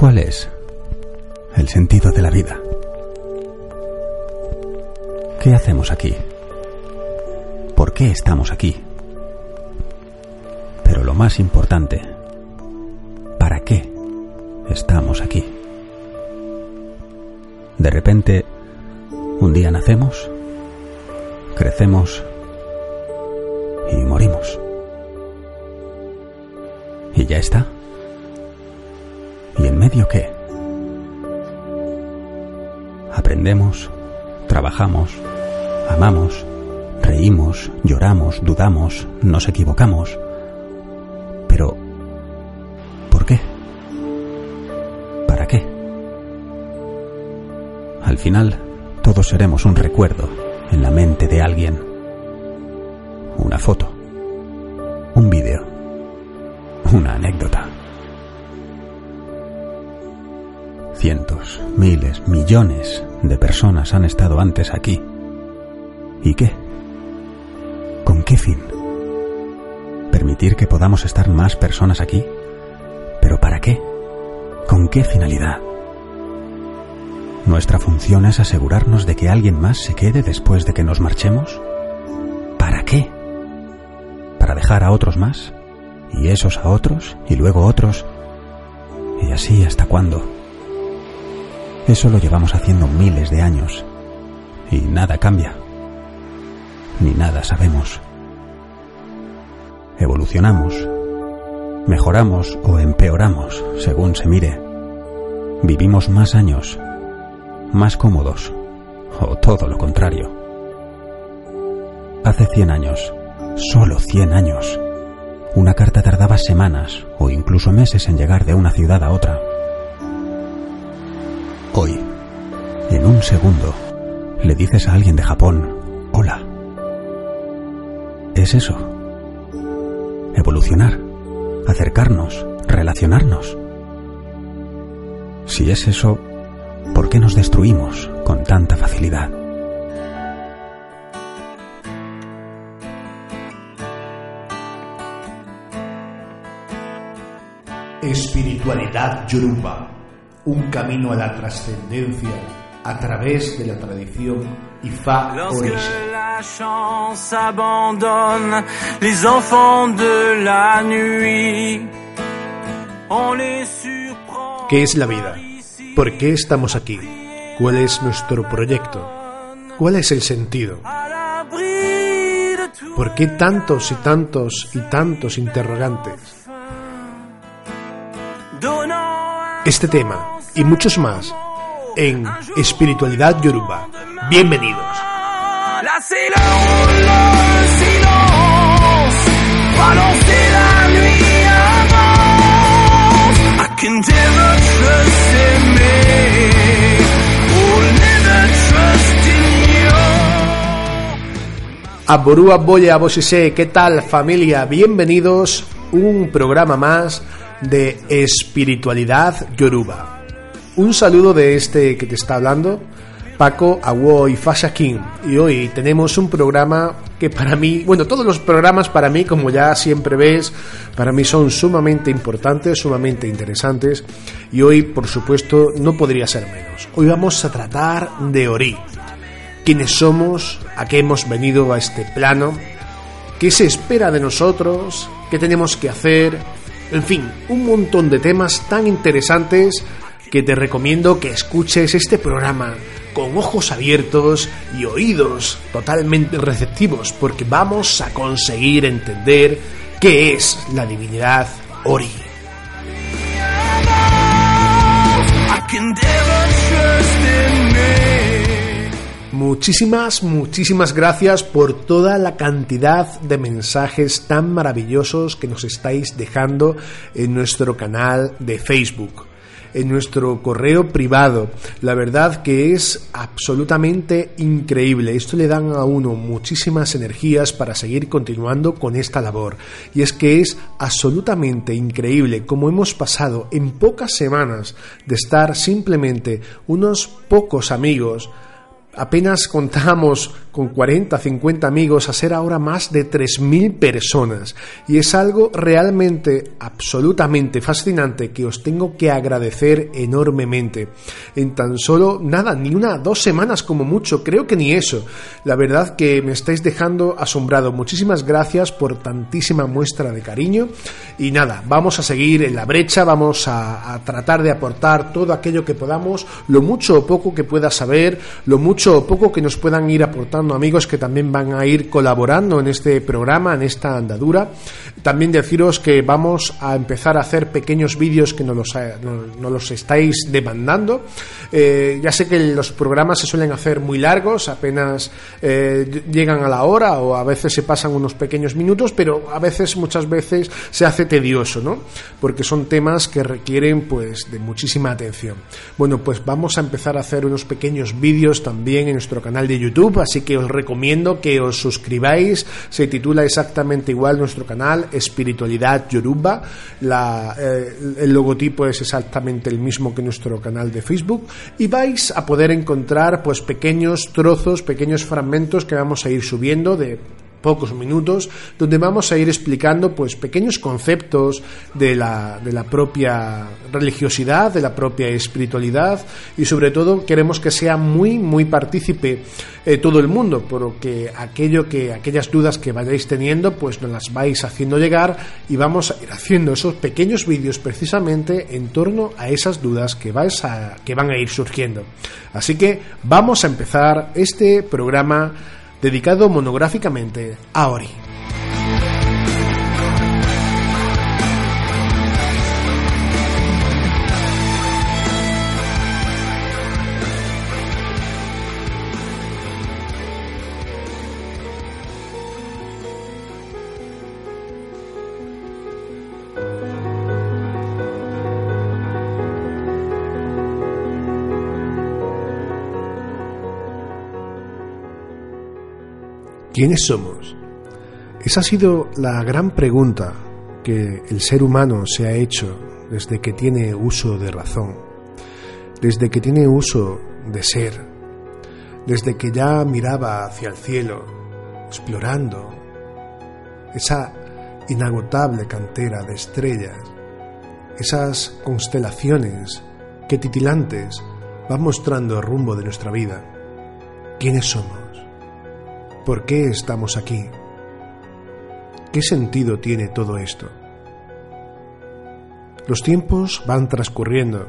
¿Cuál es el sentido de la vida? ¿Qué hacemos aquí? ¿Por qué estamos aquí? Pero lo más importante, ¿para qué estamos aquí? De repente, un día nacemos, crecemos y morimos. ¿Y ya está? ¿Y en medio qué? Aprendemos, trabajamos, amamos, reímos, lloramos, dudamos, nos equivocamos. Pero, ¿por qué? ¿Para qué? Al final, todos seremos un recuerdo en la mente de alguien. Una foto. Un vídeo. Una anécdota. Cientos, miles, millones de personas han estado antes aquí. ¿Y qué? ¿Con qué fin? ¿Permitir que podamos estar más personas aquí? ¿Pero para qué? ¿Con qué finalidad? ¿Nuestra función es asegurarnos de que alguien más se quede después de que nos marchemos? ¿Para qué? ¿Para dejar a otros más? ¿Y esos a otros? ¿Y luego otros? ¿Y así hasta cuándo? Eso lo llevamos haciendo miles de años. Y nada cambia. Ni nada sabemos. Evolucionamos. Mejoramos o empeoramos, según se mire. Vivimos más años. Más cómodos. O todo lo contrario. Hace 100 años, solo 100 años, una carta tardaba semanas o incluso meses en llegar de una ciudad a otra. Hoy, en un segundo, le dices a alguien de Japón, hola. Es eso. Evolucionar, acercarnos, relacionarnos. Si es eso, ¿por qué nos destruimos con tanta facilidad? Espiritualidad Yoruba, un camino a la trascendencia a través de la tradición Ifa Lorsque Orisha. la chance abandonne les enfants de la nuit, on les surprend. ¿Qué es la vida? ¿Por qué estamos aquí? ¿Cuál es nuestro proyecto? ¿Cuál es el sentido? ¿Por qué tantos y tantos y tantos interrogantes? Este tema y muchos más en Espiritualidad Yoruba. Bienvenidos. Aborúa Boya Bosise, ¿qué tal familia? Bienvenidos un programa más de Espiritualidad Yoruba. Un saludo de este que te está hablando, Paco Awo y Fasha King. Y hoy tenemos un programa que para mí, bueno, todos los programas para mí, como ya siempre ves, para mí son sumamente importantes, sumamente interesantes. Y hoy, por supuesto, no podría ser menos. Hoy vamos a tratar de Ori quiénes somos, a qué hemos venido a este plano, qué se espera de nosotros, qué tenemos que hacer, en fin, un montón de temas tan interesantes que te recomiendo que escuches este programa con ojos abiertos y oídos totalmente receptivos porque vamos a conseguir entender qué es la divinidad Ori. Muchísimas, muchísimas gracias por toda la cantidad de mensajes tan maravillosos que nos estáis dejando en nuestro canal de Facebook, en nuestro correo privado. La verdad que es absolutamente increíble. Esto le dan a uno muchísimas energías para seguir continuando con esta labor. Y es que es absolutamente increíble cómo hemos pasado en pocas semanas de estar simplemente unos pocos amigos apenas contamos con 40, 50 amigos a ser ahora más de 3.000 personas. Y es algo realmente, absolutamente fascinante que os tengo que agradecer enormemente. En tan solo, nada, ni una, dos semanas como mucho, creo que ni eso. La verdad que me estáis dejando asombrado. Muchísimas gracias por tantísima muestra de cariño. Y nada, vamos a seguir en la brecha, vamos a, a tratar de aportar todo aquello que podamos, lo mucho o poco que pueda saber, lo mucho o poco que nos puedan ir aportando amigos que también van a ir colaborando en este programa, en esta andadura. También deciros que vamos a empezar a hacer pequeños vídeos que nos los, nos, nos los estáis demandando. Eh, ya sé que los programas se suelen hacer muy largos, apenas eh, llegan a la hora o a veces se pasan unos pequeños minutos, pero a veces, muchas veces, se hace tedioso, ¿no? Porque son temas que requieren, pues, de muchísima atención. Bueno, pues vamos a empezar a hacer unos pequeños vídeos también en nuestro canal de YouTube, así que os recomiendo que os suscribáis. Se titula exactamente igual nuestro canal, Espiritualidad Yoruba. La, eh, el logotipo es exactamente el mismo que nuestro canal de Facebook y vais a poder encontrar pues pequeños trozos, pequeños fragmentos que vamos a ir subiendo de pocos minutos, donde vamos a ir explicando pues pequeños conceptos de la, de la propia religiosidad, de la propia espiritualidad y sobre todo queremos que sea muy muy partícipe eh, todo el mundo, porque aquello que aquellas dudas que vayáis teniendo pues nos las vais haciendo llegar y vamos a ir haciendo esos pequeños vídeos precisamente en torno a esas dudas que vais a que van a ir surgiendo. Así que vamos a empezar este programa dedicado monográficamente a Ori. ¿Quiénes somos? Esa ha sido la gran pregunta que el ser humano se ha hecho desde que tiene uso de razón, desde que tiene uso de ser, desde que ya miraba hacia el cielo, explorando esa inagotable cantera de estrellas, esas constelaciones que titilantes van mostrando el rumbo de nuestra vida. ¿Quiénes somos? ¿Por qué estamos aquí? ¿Qué sentido tiene todo esto? Los tiempos van transcurriendo.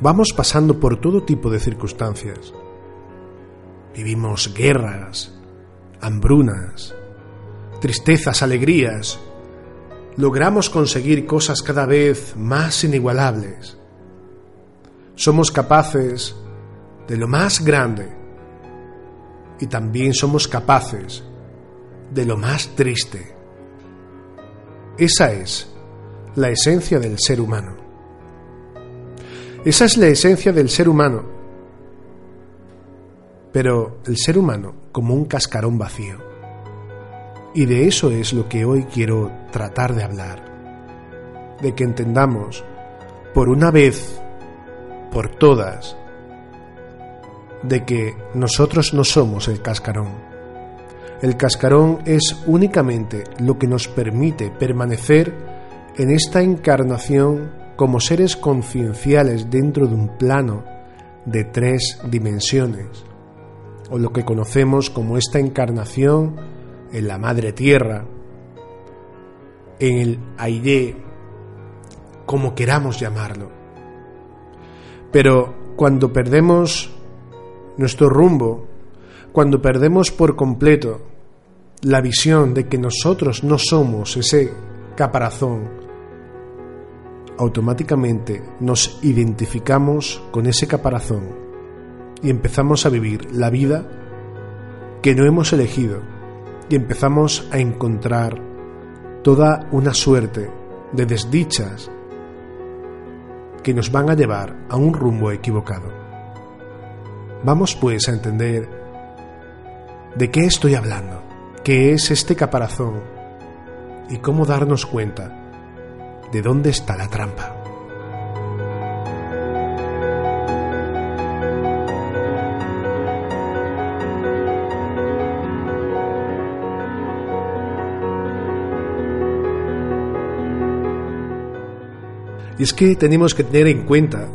Vamos pasando por todo tipo de circunstancias. Vivimos guerras, hambrunas, tristezas, alegrías. Logramos conseguir cosas cada vez más inigualables. Somos capaces de lo más grande y también somos capaces de lo más triste. Esa es la esencia del ser humano. Esa es la esencia del ser humano. Pero el ser humano como un cascarón vacío. Y de eso es lo que hoy quiero tratar de hablar. De que entendamos, por una vez, por todas, de que nosotros no somos el cascarón. El cascarón es únicamente lo que nos permite permanecer en esta encarnación como seres concienciales dentro de un plano de tres dimensiones, o lo que conocemos como esta encarnación en la madre tierra, en el aire, como queramos llamarlo. Pero cuando perdemos nuestro rumbo, cuando perdemos por completo la visión de que nosotros no somos ese caparazón, automáticamente nos identificamos con ese caparazón y empezamos a vivir la vida que no hemos elegido y empezamos a encontrar toda una suerte de desdichas que nos van a llevar a un rumbo equivocado. Vamos pues a entender de qué estoy hablando, qué es este caparazón y cómo darnos cuenta de dónde está la trampa. Y es que tenemos que tener en cuenta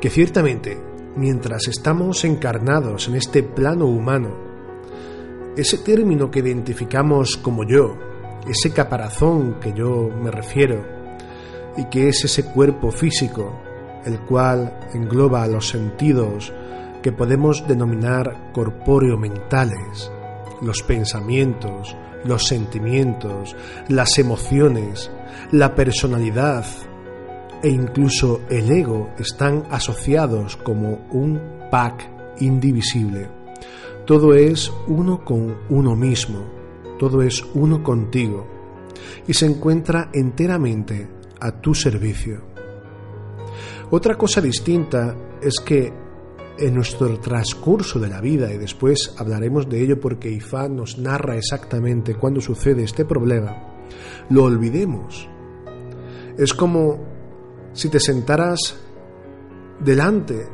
que ciertamente mientras estamos encarnados en este plano humano, ese término que identificamos como yo, ese caparazón que yo me refiero, y que es ese cuerpo físico, el cual engloba los sentidos que podemos denominar corpóreo-mentales, los pensamientos, los sentimientos, las emociones, la personalidad e incluso el ego están asociados como un pack indivisible. Todo es uno con uno mismo, todo es uno contigo y se encuentra enteramente a tu servicio. Otra cosa distinta es que en nuestro transcurso de la vida, y después hablaremos de ello porque Ifá nos narra exactamente cuándo sucede este problema, lo olvidemos. Es como si te sentaras delante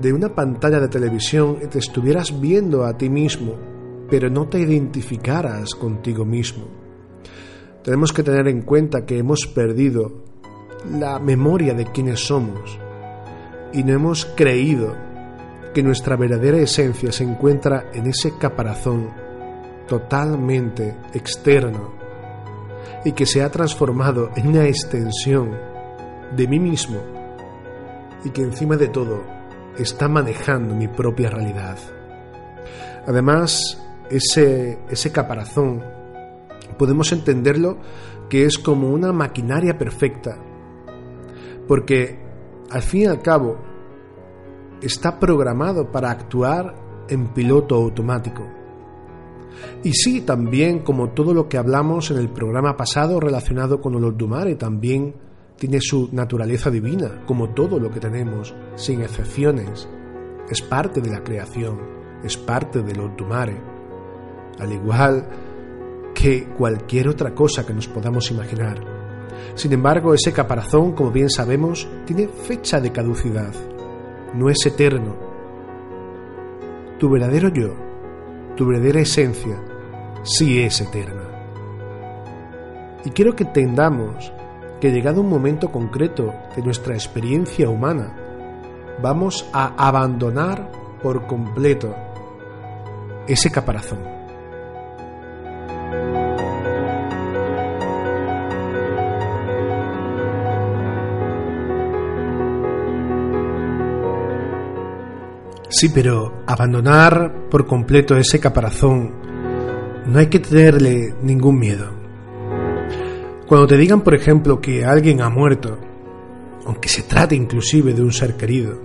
de una pantalla de televisión y te estuvieras viendo a ti mismo, pero no te identificaras contigo mismo. Tenemos que tener en cuenta que hemos perdido la memoria de quiénes somos y no hemos creído que nuestra verdadera esencia se encuentra en ese caparazón totalmente externo y que se ha transformado en una extensión de mí mismo y que encima de todo está manejando mi propia realidad. Además, ese, ese caparazón podemos entenderlo que es como una maquinaria perfecta, porque al fin y al cabo está programado para actuar en piloto automático. Y sí, también como todo lo que hablamos en el programa pasado relacionado con el Oldumare, también tiene su naturaleza divina, como todo lo que tenemos, sin excepciones. Es parte de la creación, es parte del Oldumare, al igual que cualquier otra cosa que nos podamos imaginar. Sin embargo, ese caparazón, como bien sabemos, tiene fecha de caducidad no es eterno. Tu verdadero yo, tu verdadera esencia, sí es eterna. Y quiero que entendamos que llegado un momento concreto de nuestra experiencia humana, vamos a abandonar por completo ese caparazón. Sí, pero abandonar por completo ese caparazón no hay que tenerle ningún miedo. Cuando te digan, por ejemplo, que alguien ha muerto, aunque se trate inclusive de un ser querido,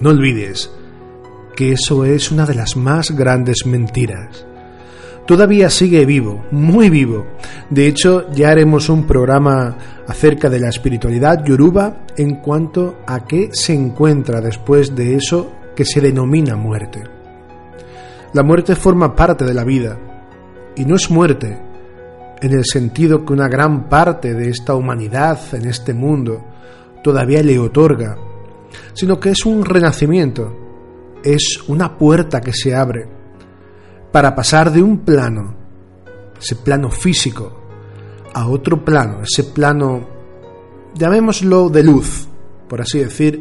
no olvides que eso es una de las más grandes mentiras. Todavía sigue vivo, muy vivo. De hecho, ya haremos un programa acerca de la espiritualidad yoruba en cuanto a qué se encuentra después de eso que se denomina muerte. La muerte forma parte de la vida y no es muerte en el sentido que una gran parte de esta humanidad en este mundo todavía le otorga, sino que es un renacimiento, es una puerta que se abre para pasar de un plano, ese plano físico, a otro plano, ese plano, llamémoslo de luz, por así decir,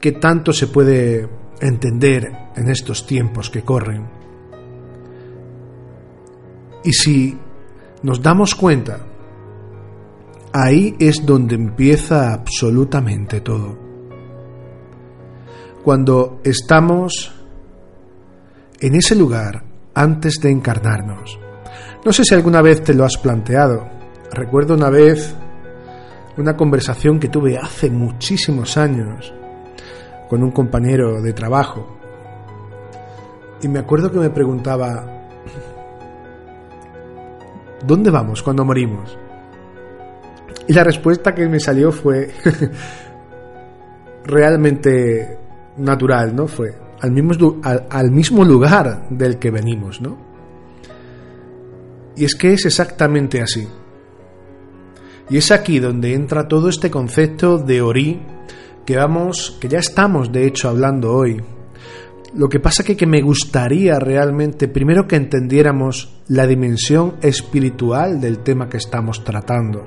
que tanto se puede entender en estos tiempos que corren. Y si nos damos cuenta, ahí es donde empieza absolutamente todo. Cuando estamos en ese lugar antes de encarnarnos. No sé si alguna vez te lo has planteado. Recuerdo una vez una conversación que tuve hace muchísimos años con un compañero de trabajo. Y me acuerdo que me preguntaba, ¿dónde vamos cuando morimos? Y la respuesta que me salió fue realmente natural, ¿no? Fue al mismo, al, mismo lugar del que venimos, ¿no? Y es que es exactamente así. Y es aquí donde entra todo este concepto de Ori que vamos, que ya estamos de hecho hablando hoy. Lo que pasa que, que me gustaría realmente primero que entendiéramos la dimensión espiritual del tema que estamos tratando.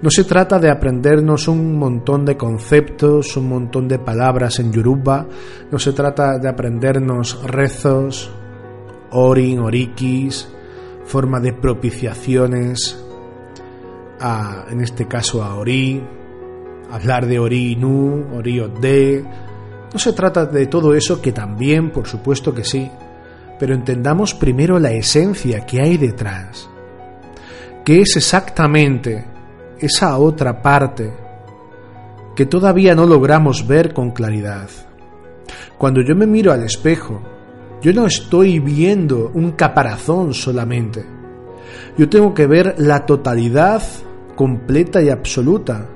No se trata de aprendernos un montón de conceptos, un montón de palabras en Yoruba, no se trata de aprendernos rezos, orin, orikis, forma de propiciaciones, a, en este caso a Ori, hablar de Ori Nu, Ori Ode. No se trata de todo eso que también, por supuesto que sí, pero entendamos primero la esencia que hay detrás, que es exactamente esa otra parte que todavía no logramos ver con claridad. Cuando yo me miro al espejo, yo no estoy viendo un caparazón solamente. Yo tengo que ver la totalidad completa y absoluta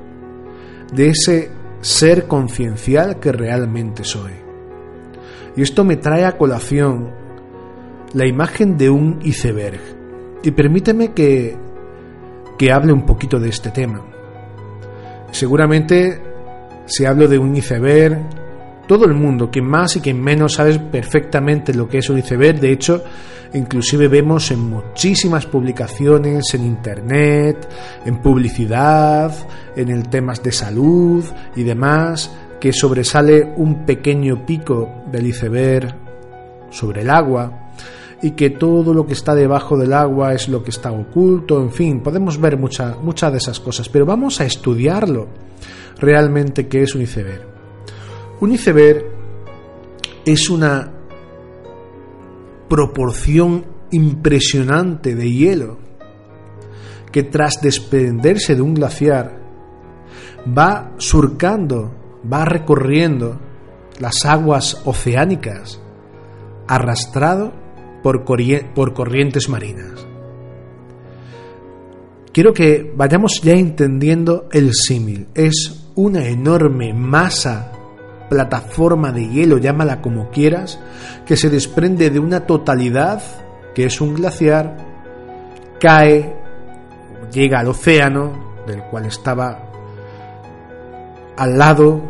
de ese ser conciencial que realmente soy. Y esto me trae a colación la imagen de un iceberg. Y permíteme que, que hable un poquito de este tema. Seguramente si hablo de un iceberg, todo el mundo, quien más y quien menos, sabe perfectamente lo que es un iceberg. De hecho, inclusive vemos en muchísimas publicaciones, en internet, en publicidad, en el temas de salud y demás, que sobresale un pequeño pico del iceberg sobre el agua y que todo lo que está debajo del agua es lo que está oculto, en fin, podemos ver muchas mucha de esas cosas, pero vamos a estudiarlo realmente qué es un iceberg. Un iceberg es una proporción impresionante de hielo que tras desprenderse de un glaciar va surcando, va recorriendo las aguas oceánicas arrastrado por, por corrientes marinas. Quiero que vayamos ya entendiendo el símil. Es una enorme masa plataforma de hielo, llámala como quieras, que se desprende de una totalidad, que es un glaciar, cae, llega al océano, del cual estaba al lado,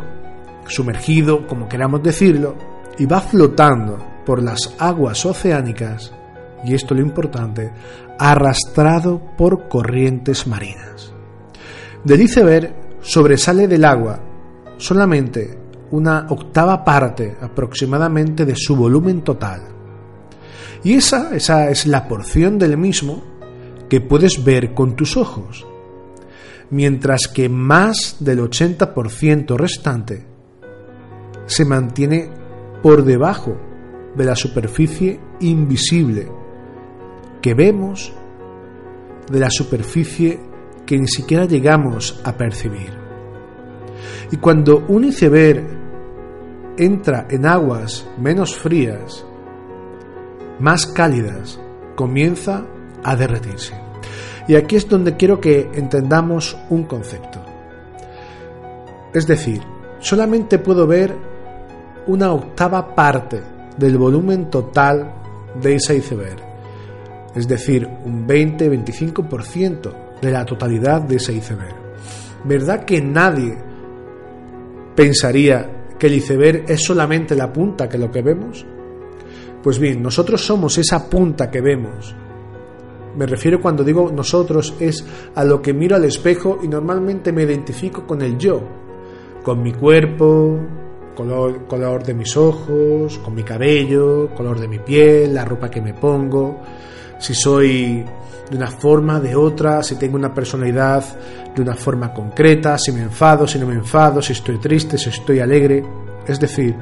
sumergido, como queramos decirlo, y va flotando por las aguas oceánicas, y esto es lo importante, arrastrado por corrientes marinas. Del iceberg sobresale del agua solamente una octava parte aproximadamente de su volumen total. Y esa, esa es la porción del mismo que puedes ver con tus ojos, mientras que más del 80% restante se mantiene por debajo de la superficie invisible que vemos, de la superficie que ni siquiera llegamos a percibir. Y cuando un iceberg entra en aguas menos frías, más cálidas, comienza a derretirse. Y aquí es donde quiero que entendamos un concepto. Es decir, solamente puedo ver una octava parte del volumen total de ese iceberg. Es decir, un 20-25% de la totalidad de ese iceberg. ¿Verdad que nadie pensaría que el iceberg es solamente la punta que lo que vemos? Pues bien, nosotros somos esa punta que vemos. Me refiero cuando digo nosotros es a lo que miro al espejo y normalmente me identifico con el yo, con mi cuerpo, color, color de mis ojos, con mi cabello, color de mi piel, la ropa que me pongo, si soy de una forma, de otra, si tengo una personalidad de una forma concreta, si me enfado, si no me enfado, si estoy triste, si estoy alegre, es decir,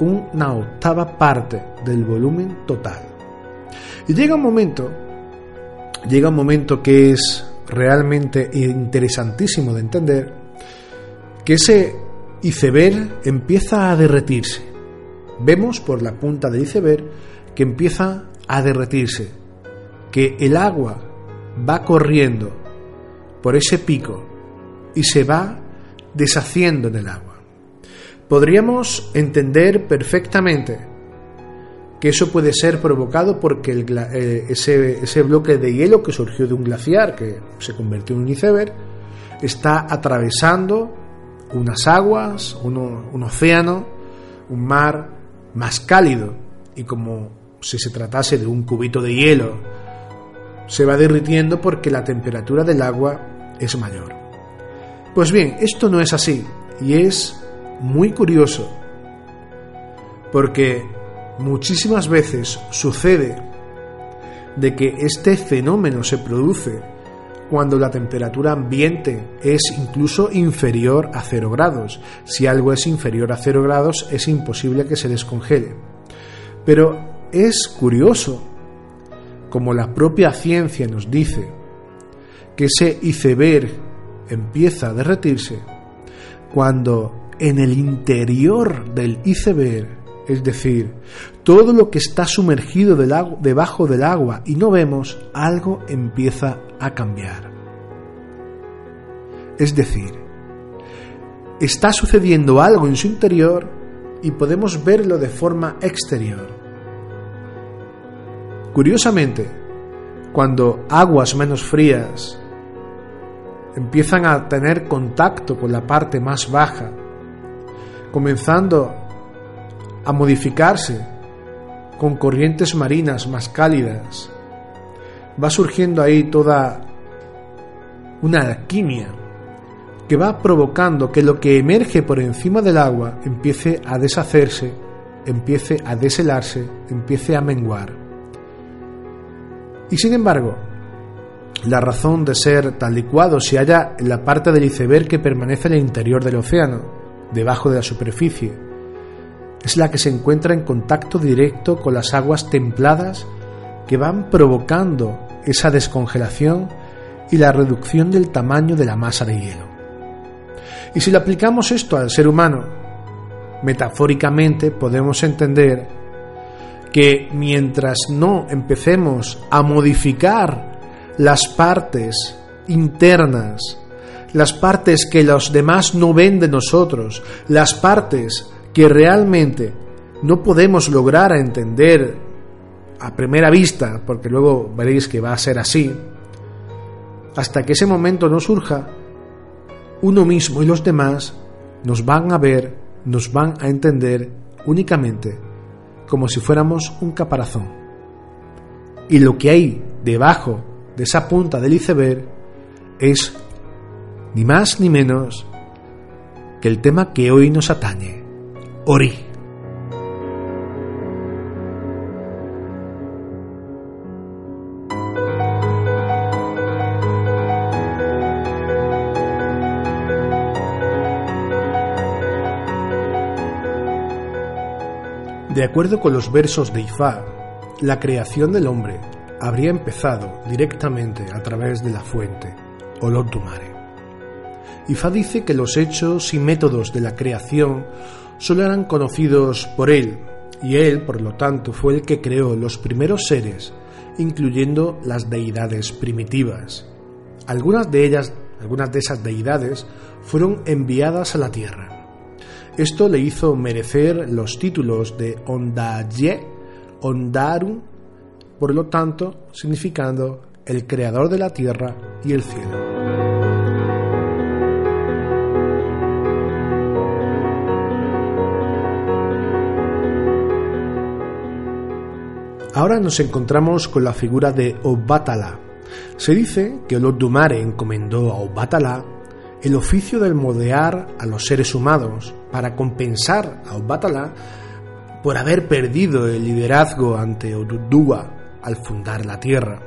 una octava parte del volumen total. Y llega un momento, llega un momento que es realmente interesantísimo de entender, que ese iceberg empieza a derretirse. Vemos por la punta del iceberg que empieza a derretirse, que el agua va corriendo por ese pico y se va deshaciendo en el agua. Podríamos entender perfectamente que eso puede ser provocado porque eh, ese, bloque de hielo que surgió de un glaciar, que se convirtió en un iceberg, está atravesando unas aguas, un océano, un mar más cálido y como si se tratase de un cubito de hielo se va derritiendo porque la temperatura del agua es mayor. Pues bien, esto no es así y es muy curioso porque muchísimas veces sucede de que este fenómeno se produce cuando la temperatura ambiente es incluso inferior a 0 grados. Si algo es inferior a 0 grados es imposible que se descongele. Pero es curioso, como la propia ciencia nos dice, que ese iceberg empieza a derretirse cuando en el interior del iceberg es decir, todo lo que está sumergido debajo del agua y no vemos, algo empieza a cambiar. Es decir, está sucediendo algo en su interior y podemos verlo de forma exterior. Curiosamente, cuando aguas menos frías empiezan a tener contacto con la parte más baja, comenzando a modificarse con corrientes marinas más cálidas. Va surgiendo ahí toda una alquimia que va provocando que lo que emerge por encima del agua empiece a deshacerse, empiece a deshelarse, empiece a menguar. Y sin embargo, la razón de ser tal licuado se halla en la parte del iceberg que permanece en el interior del océano, debajo de la superficie, es la que se encuentra en contacto directo con las aguas templadas que van provocando esa descongelación y la reducción del tamaño de la masa de hielo. Y si le aplicamos esto al ser humano, metafóricamente podemos entender que mientras no empecemos a modificar las partes internas, las partes que los demás no ven de nosotros, las partes que realmente no podemos lograr entender a primera vista, porque luego veréis que va a ser así, hasta que ese momento no surja, uno mismo y los demás nos van a ver, nos van a entender únicamente como si fuéramos un caparazón. Y lo que hay debajo de esa punta del iceberg es ni más ni menos que el tema que hoy nos atañe Ori. De acuerdo con los versos de Ifá, la creación del hombre habría empezado directamente a través de la fuente, Olodumare. Ifá dice que los hechos y métodos de la creación solo eran conocidos por él, y él, por lo tanto, fue el que creó los primeros seres, incluyendo las deidades primitivas. Algunas de ellas, algunas de esas deidades, fueron enviadas a la tierra. Esto le hizo merecer los títulos de Ondaye, Ondaru, por lo tanto, significando el creador de la tierra y el cielo. Ahora nos encontramos con la figura de Obatala. Se dice que Olodumare encomendó a Obatala el oficio del modear a los seres humanos para compensar a Obatala por haber perdido el liderazgo ante Oduduwa al fundar la tierra.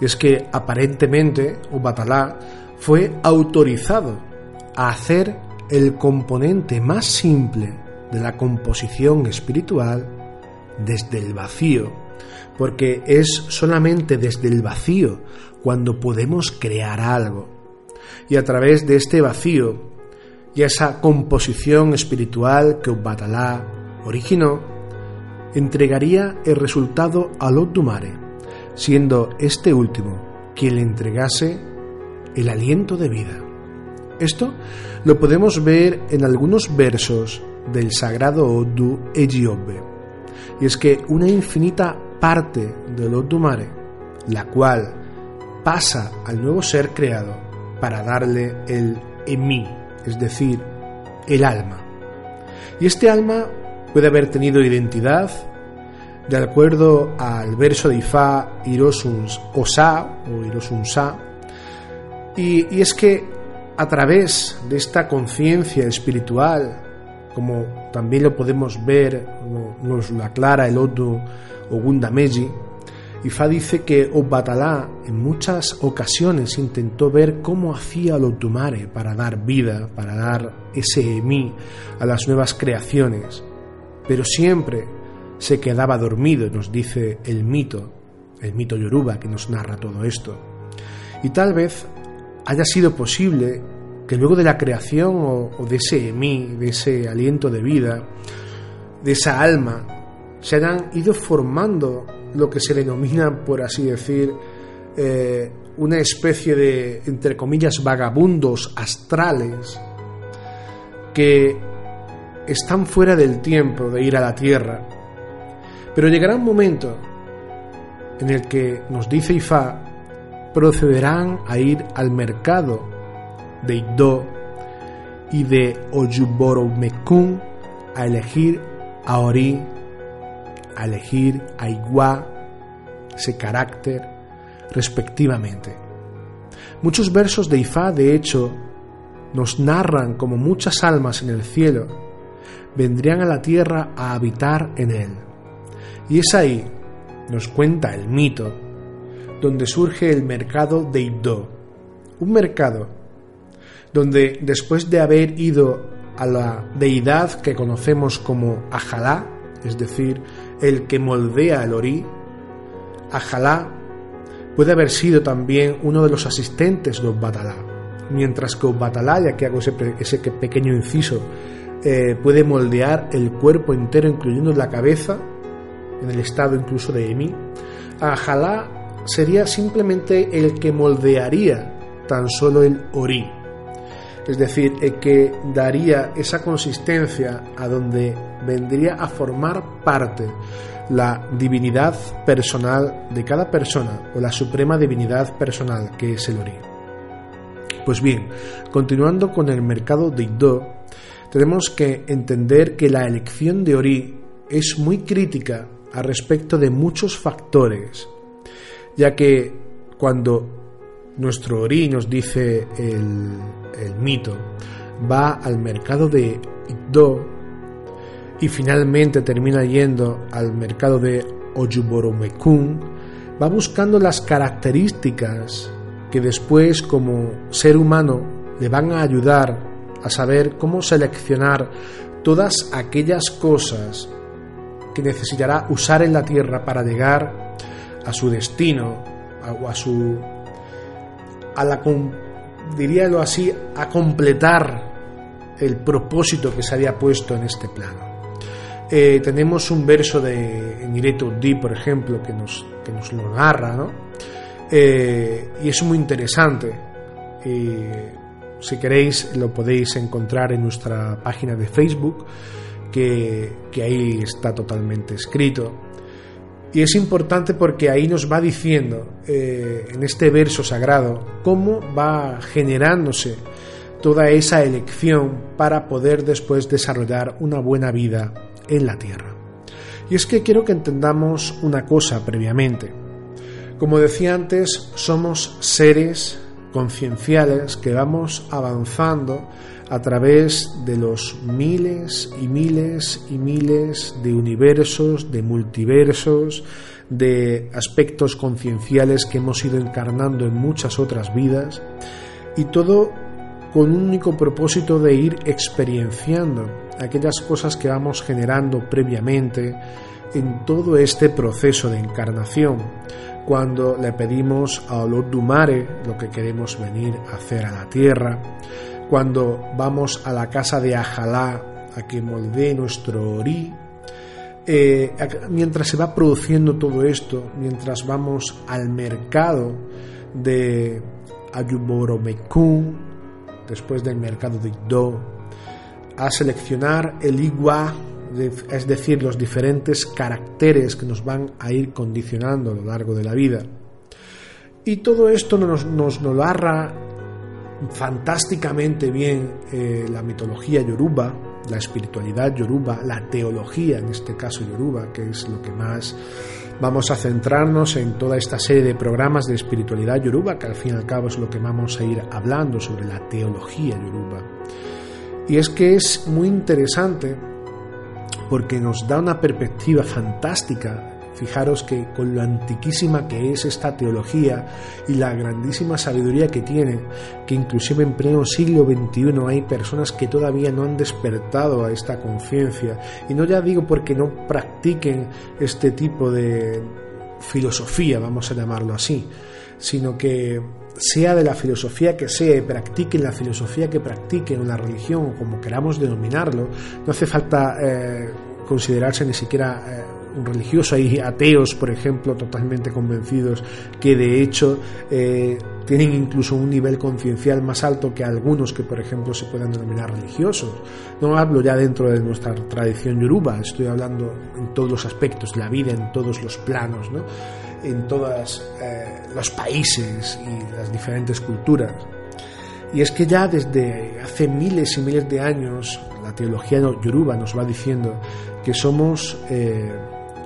Y es que aparentemente Obatala fue autorizado a hacer el componente más simple de la composición espiritual desde el vacío porque es solamente desde el vacío cuando podemos crear algo. Y a través de este vacío y esa composición espiritual que Ubatalá originó, entregaría el resultado a Dumare, siendo este último quien le entregase el aliento de vida. Esto lo podemos ver en algunos versos del sagrado Odu Ejiobe. Y es que una infinita parte del Odumare, la cual pasa al nuevo ser creado para darle el emi, es decir, el alma. Y este alma puede haber tenido identidad de acuerdo al verso de Ifá Irosuns Osa o Irosunsa, y, y es que a través de esta conciencia espiritual, como también lo podemos ver, nos lo aclara el otro Ogunda Meji, Ifá dice que Obatalá en muchas ocasiones intentó ver cómo hacía Otumare para dar vida, para dar ese emí a las nuevas creaciones, pero siempre se quedaba dormido, nos dice el mito, el mito yoruba que nos narra todo esto. Y tal vez haya sido posible que luego de la creación o, o de ese emí, de ese aliento de vida, de esa alma, se hayan ido formando lo que se denomina, por así decir, eh, una especie de, entre comillas, vagabundos astrales que están fuera del tiempo de ir a la Tierra. Pero llegará un momento en el que, nos dice Ifá, procederán a ir al mercado de Ido y de Oyuboromekun a elegir a Ori a elegir a Iguá, ese carácter, respectivamente. Muchos versos de Ifá, de hecho, nos narran como muchas almas en el cielo vendrían a la tierra a habitar en él. Y es ahí, nos cuenta el mito, donde surge el mercado de Iddo, un mercado donde después de haber ido a la deidad que conocemos como Ajalá, es decir, el que moldea el orí, Ajalá puede haber sido también uno de los asistentes de Obbatalá, mientras que Obbatalá, ya que hago ese, ese pequeño inciso, eh, puede moldear el cuerpo entero, incluyendo la cabeza, en el estado incluso de Emi, Ajalá sería simplemente el que moldearía tan solo el orí, es decir, que daría esa consistencia a donde vendría a formar parte la divinidad personal de cada persona o la suprema divinidad personal que es el Ori. Pues bien, continuando con el mercado de Ido, tenemos que entender que la elección de Ori es muy crítica a respecto de muchos factores, ya que cuando nuestro Ori nos dice el, el mito, va al mercado de Ido y finalmente termina yendo al mercado de Ojuboromekun, va buscando las características que después como ser humano le van a ayudar a saber cómo seleccionar todas aquellas cosas que necesitará usar en la tierra para llegar a su destino o a su a la diríalo así a completar el propósito que se había puesto en este plano. Eh, tenemos un verso de Nireto Di, por ejemplo, que nos, que nos lo narra. Eh, y es muy interesante. si queréis, lo podéis encontrar en nuestra página de Facebook, que, que ahí está totalmente escrito. Y es importante porque ahí nos va diciendo, eh, en este verso sagrado, cómo va generándose toda esa elección para poder después desarrollar una buena vida en la Tierra. Y es que quiero que entendamos una cosa previamente. Como decía antes, somos seres concienciales que vamos avanzando a través de los miles y miles y miles de universos, de multiversos, de aspectos concienciales que hemos ido encarnando en muchas otras vidas y todo con un único propósito de ir experienciando aquellas cosas que vamos generando previamente en todo este proceso de encarnación, cuando le pedimos a Olodumare lo que queremos venir a hacer a la tierra, cuando vamos a la casa de Ajalá a que moldee nuestro ori, eh, mientras se va produciendo todo esto, mientras vamos al mercado de Ayuboromekun, después del mercado de Do, a seleccionar el igua, es decir, los diferentes caracteres que nos van a ir condicionando a lo largo de la vida. Y todo esto nos, nos, narra fantásticamente bien eh, la mitología yoruba, la espiritualidad yoruba, la teología, en este caso yoruba, que es lo que más vamos a centrarnos en toda esta serie de programas de espiritualidad yoruba, que al fin y al cabo es lo que vamos a ir hablando sobre la teología yoruba. Y es que es muy interesante porque nos da una perspectiva fantástica Fijaros que con lo antiquísima que es esta teología y la grandísima sabiduría que tiene, que inclusive en pleno siglo XXI hay personas que todavía no han despertado a esta conciencia. Y no ya digo porque no practiquen este tipo de filosofía, vamos a llamarlo así, sino que sea de la filosofía que sea practiquen la filosofía que practiquen, una religión o como queramos denominarlo, no hace falta eh, considerarse ni siquiera eh, religioso. Hay ateos, por ejemplo, totalmente convencidos que de hecho eh, tienen incluso un nivel conciencial más alto que algunos que, por ejemplo, se puedan denominar religiosos. No hablo ya dentro de nuestra tradición yoruba, estoy hablando en todos los aspectos, la vida en todos los planos, ¿no? en todos eh, los países y las diferentes culturas. Y es que ya desde hace miles y miles de años la teología yoruba nos va diciendo que somos eh,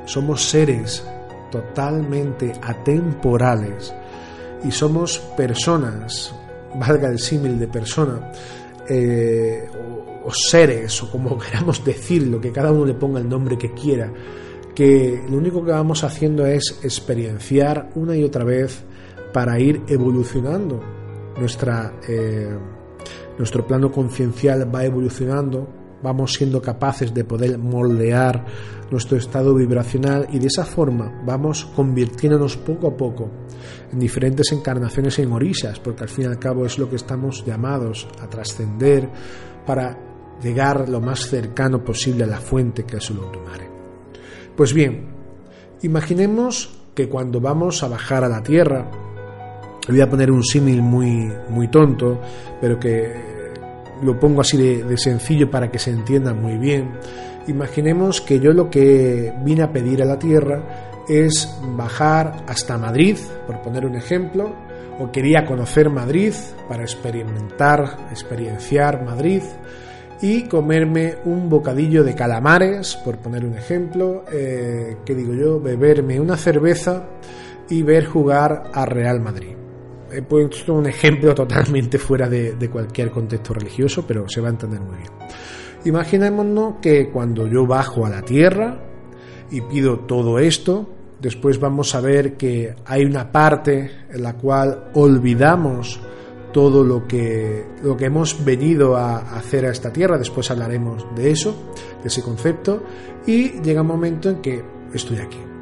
somos seres totalmente atemporales y somos personas, valga el símil de persona, eh, o, seres, o como queramos decirlo, que cada uno le ponga el nombre que quiera, que lo único que vamos haciendo es experienciar una y otra vez para ir evolucionando. Nuestra, eh, nuestro plano conciencial va evolucionando vamos siendo capaces de poder moldear nuestro estado vibracional y de esa forma vamos convirtiéndonos poco a poco en diferentes encarnaciones en orillas, porque al fin y al cabo es lo que estamos llamados a trascender para llegar lo más cercano posible a la fuente que es el Utumare. Pues bien, imaginemos que cuando vamos a bajar a la Tierra, voy a poner un símil muy, muy tonto, pero que lo pongo así de, sencillo para que se entienda muy bien. Imaginemos que yo lo que vine a pedir a la tierra es bajar hasta Madrid, por poner un ejemplo, o quería conocer Madrid para experimentar, experienciar Madrid y comerme un bocadillo de calamares, por poner un ejemplo, eh, que digo yo, beberme una cerveza y ver jugar a Real Madrid he puesto un ejemplo totalmente fuera de, cualquier contexto religioso, pero se va a entender muy bien. Imaginémonos que cuando yo bajo a la tierra y pido todo esto, después vamos a ver que hay una parte en la cual olvidamos todo lo que, lo que hemos venido a hacer a esta tierra, después hablaremos de eso, de ese concepto, y llega un momento en que estoy aquí.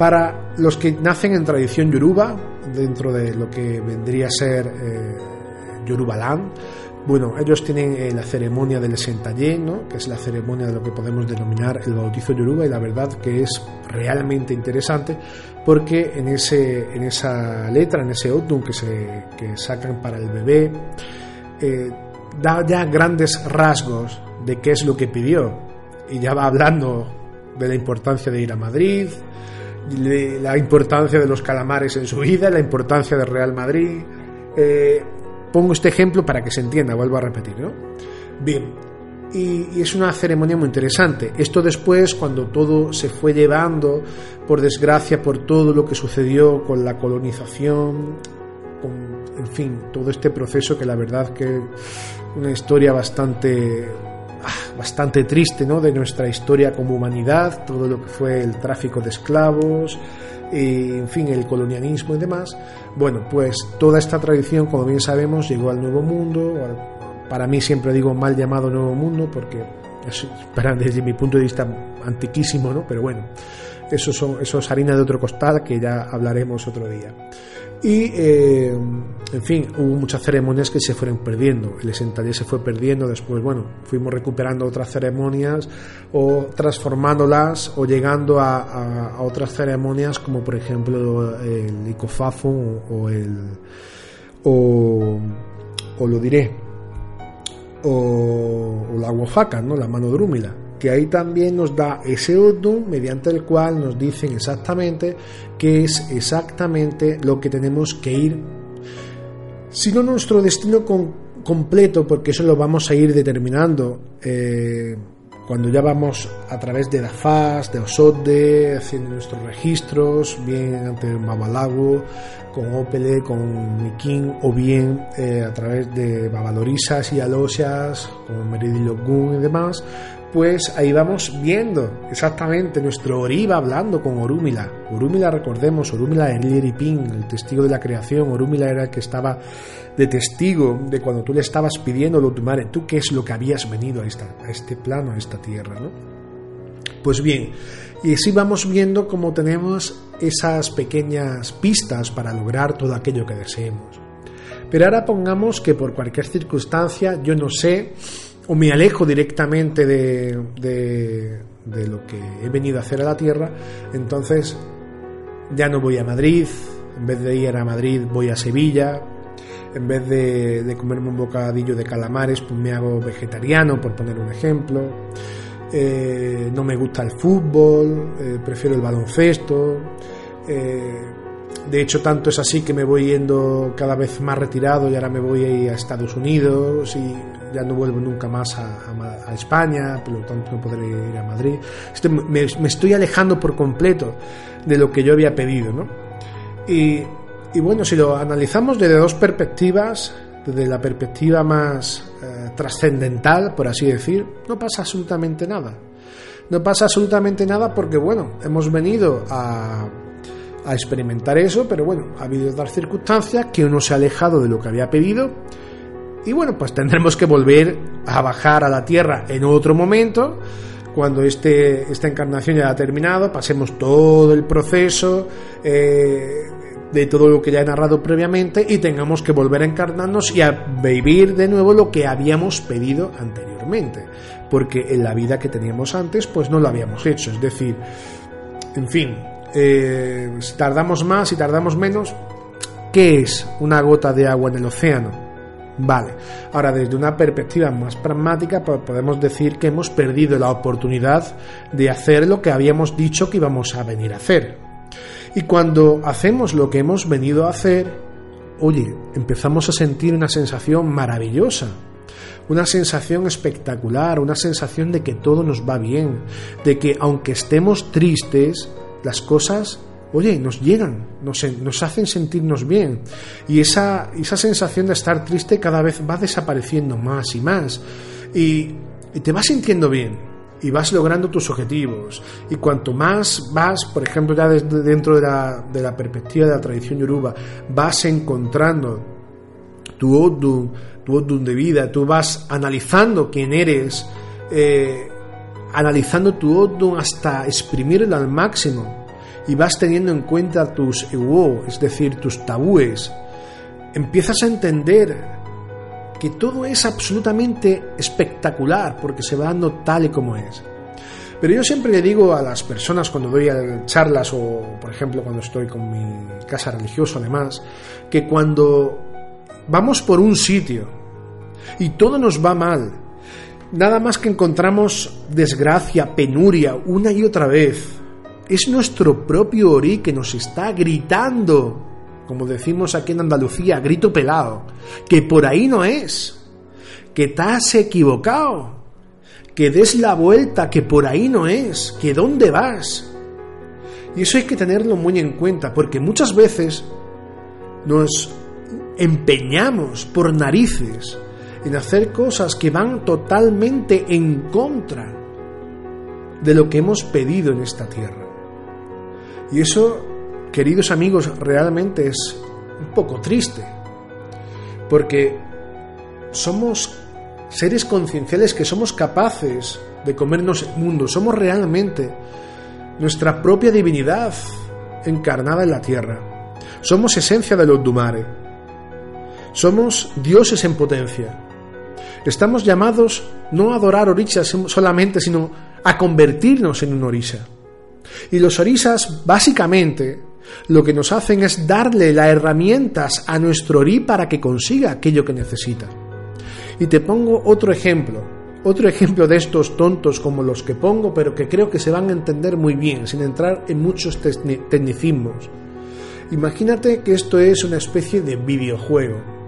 Para los que nacen en tradición yoruba, dentro de lo que vendría a ser eh, Yorubaland, bueno, ellos tienen eh, la ceremonia del Sentayé, ¿no? que es la ceremonia de lo que podemos denominar el bautizo yoruba, y la verdad que es realmente interesante porque en, ese, en esa letra, en ese odun que, se, que sacan para el bebé, eh, da ya grandes rasgos de qué es lo que pidió, y ya va hablando de la importancia de ir a Madrid, la importancia de los calamares en su vida, la importancia del Real Madrid. Eh, pongo este ejemplo para que se entienda, vuelvo a repetir, ¿no? Bien, y, es una ceremonia muy interesante. Esto después, cuando todo se fue llevando, por desgracia, por todo lo que sucedió con la colonización, con, en fin, todo este proceso que la verdad que una historia bastante Bastante triste ¿no? de nuestra historia como humanidad, todo lo que fue el tráfico de esclavos, en fin, el colonialismo y demás. Bueno, pues toda esta tradición, como bien sabemos, llegó al Nuevo Mundo, para mí siempre digo mal llamado Nuevo Mundo, porque es, desde mi punto de vista antiquísimo, ¿no? pero bueno, eso, son, eso es harina de otro costal que ya hablaremos otro día. Y, eh, en fin, hubo muchas ceremonias que se fueron perdiendo. El Sentallé se fue perdiendo, después, bueno, fuimos recuperando otras ceremonias o transformándolas o llegando a, otras ceremonias como, por ejemplo, el Icofafo o el. o, o lo diré, o, la Oaxaca, ¿no? la mano drúmila que ahí también nos da ese odum mediante el cual nos dicen exactamente qué es exactamente lo que tenemos que ir, sino nuestro destino completo, porque eso lo vamos a ir determinando eh, cuando ya vamos a través de Dafas, de Osode, haciendo nuestros registros, bien ante Babalago, con Opele, con Mikin, o bien eh, a través de Babalorisas y Alosias, con Meridilogún y demás, pues ahí vamos viendo exactamente nuestro Oriba hablando con Orúmila. Orúmila, recordemos, Orúmila el Liripin, el testigo de la creación. Orúmila era el que estaba de testigo de cuando tú le estabas pidiendo lo madre, tú qué es lo que habías venido a, esta, a este plano, a esta tierra, ¿no? Pues bien, y así vamos viendo cómo tenemos esas pequeñas pistas para lograr todo aquello que deseemos. Pero ahora pongamos que por cualquier circunstancia yo no sé o me alejo directamente de, de, lo que he venido a hacer a la Tierra, entonces ya no voy a Madrid, en vez de ir a Madrid voy a Sevilla, en vez de, comerme un bocadillo de calamares, pues me hago vegetariano, por poner un ejemplo. Eh, no me gusta el fútbol, eh, prefiero el baloncesto. Eh, de hecho, tanto es así que me voy yendo cada vez más retirado y ahora me voy a, ir a Estados Unidos ya no vuelvo nunca más a, a, a España, por lo tanto no podré ir a Madrid. Estoy, me, me, estoy alejando por completo de lo que yo había pedido, ¿no? Y, y bueno, si lo analizamos desde dos perspectivas, desde la perspectiva más eh, trascendental, por así decir, no pasa absolutamente nada. No pasa absolutamente nada porque, bueno, hemos venido a, a experimentar eso, pero bueno, ha habido otras circunstancias que uno se ha alejado de lo que había pedido y bueno, pues tendremos que volver a bajar a la Tierra en otro momento, cuando este, esta encarnación ya ha terminado, pasemos todo el proceso eh, de todo lo que ya he narrado previamente y tengamos que volver a encarnarnos y a vivir de nuevo lo que habíamos pedido anteriormente, porque en la vida que teníamos antes pues no lo habíamos hecho, es decir, en fin, eh, si tardamos más, si tardamos menos, ¿qué es una gota de agua en el océano? Vale, ahora desde una perspectiva más pragmática podemos decir que hemos perdido la oportunidad de hacer lo que habíamos dicho que íbamos a venir a hacer. Y cuando hacemos lo que hemos venido a hacer, oye, empezamos a sentir una sensación maravillosa, una sensación espectacular, una sensación de que todo nos va bien, de que aunque estemos tristes, las cosas oye, nos llegan, nos, hacen sentirnos bien. Y esa, esa sensación de estar triste cada vez va desapareciendo más y más. Y, te vas sintiendo bien. Y vas logrando tus objetivos. Y cuanto más vas, por ejemplo, ya desde dentro de la, de la perspectiva de la tradición yoruba, vas encontrando tu odun, tu odun de vida, tú vas analizando quién eres, eh, analizando tu odun hasta exprimirlo al máximo y vas teniendo en cuenta tus ego, es decir, tus tabúes, empiezas a entender que todo es absolutamente espectacular porque se va dando tal y como es. Pero yo siempre le digo a las personas cuando doy charlas o, por ejemplo, cuando estoy con mi casa religiosa además, que cuando vamos por un sitio y todo nos va mal, nada más que encontramos desgracia, penuria una y otra vez, es nuestro propio Ori que nos está gritando, como decimos aquí en Andalucía, grito pelado, que por ahí no es, que te has equivocado, que des la vuelta, que por ahí no es, que dónde vas. Y eso hay que tenerlo muy en cuenta, porque muchas veces nos empeñamos por narices en hacer cosas que van totalmente en contra de lo que hemos pedido en esta tierra. Y eso, queridos amigos, realmente es un poco triste, porque somos seres concienciales que somos capaces de comernos el mundo, somos realmente nuestra propia divinidad encarnada en la tierra. Somos esencia de los Dumare. Somos dioses en potencia. Estamos llamados no a adorar orisas solamente, sino a convertirnos en un orisa. Y los orisas, básicamente, lo que nos hacen es darle las herramientas a nuestro orí para que consiga aquello que necesita. Y te pongo otro ejemplo, otro ejemplo de estos tontos como los que pongo, pero que creo que se van a entender muy bien, sin entrar en muchos tecnicismos. Imagínate que esto es una especie de videojuego.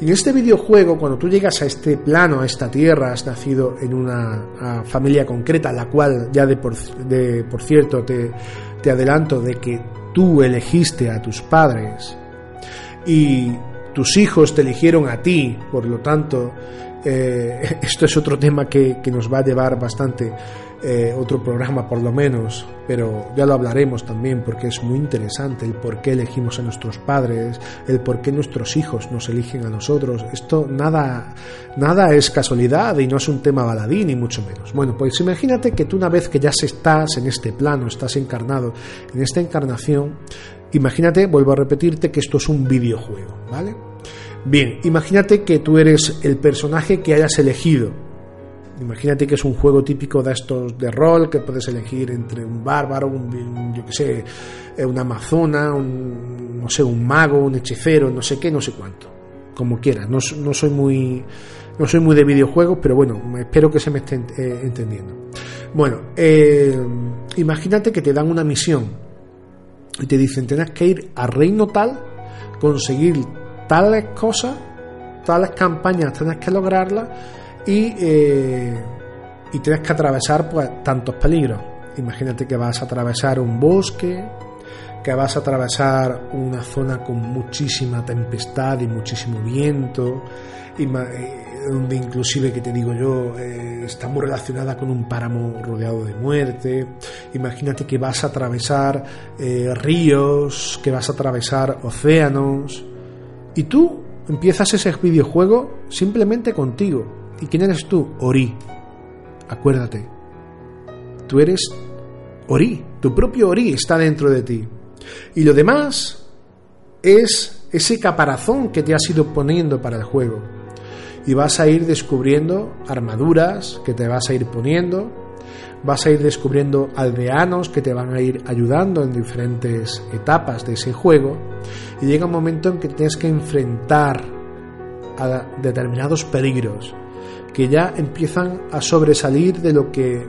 En este videojuego, cuando tú llegas a este plano, a esta tierra, has nacido en una familia concreta, la cual ya de por, de, por cierto te, te adelanto de que tú elegiste a tus padres y tus hijos te eligieron a ti, por lo tanto, eh, esto es otro tema que, que nos va a llevar bastante eh, otro programa por lo menos, pero ya lo hablaremos también porque es muy interesante el por qué elegimos a nuestros padres, el por qué nuestros hijos nos eligen a nosotros. Esto nada, nada es casualidad y no es un tema baladí ni mucho menos. Bueno, pues imagínate que tú una vez que ya estás en este plano, estás encarnado en esta encarnación, imagínate, vuelvo a repetirte que esto es un videojuego, ¿vale? Bien, imagínate que tú eres el personaje que hayas elegido Imagínate que es un juego típico de estos de rol que puedes elegir entre un bárbaro, un, yo que sé, eh, una amazona, un, no sé, un mago, un hechicero, no sé qué, no sé cuánto, como quieras. No, no soy muy no soy muy de videojuegos, pero bueno, espero que se me esté eh, entendiendo. Bueno, eh, imagínate que te dan una misión y te dicen tienes que ir a reino tal, conseguir tales cosas, tales campañas, tienes que lograrlas y, eh, y tienes que atravesar pues, tantos peligros. Imagínate que vas a atravesar un bosque, que vas a atravesar una zona con muchísima tempestad y muchísimo viento, y eh, donde inclusive, que te digo yo, eh, está muy relacionada con un páramo rodeado de muerte. Imagínate que vas a atravesar ríos, que vas a atravesar océanos, y tú empiezas ese videojuego simplemente contigo ¿Y quién eres tú? Ori. Acuérdate. Tú eres Ori. Tu propio Ori está dentro de ti. Y lo demás es ese caparazón que te has ido poniendo para el juego. Y vas a ir descubriendo armaduras que te vas a ir poniendo. Vas a ir descubriendo aldeanos que te van a ir ayudando en diferentes etapas de ese juego. Y llega un momento en que tienes que enfrentar a determinados peligros que ya empiezan a sobresalir de lo que,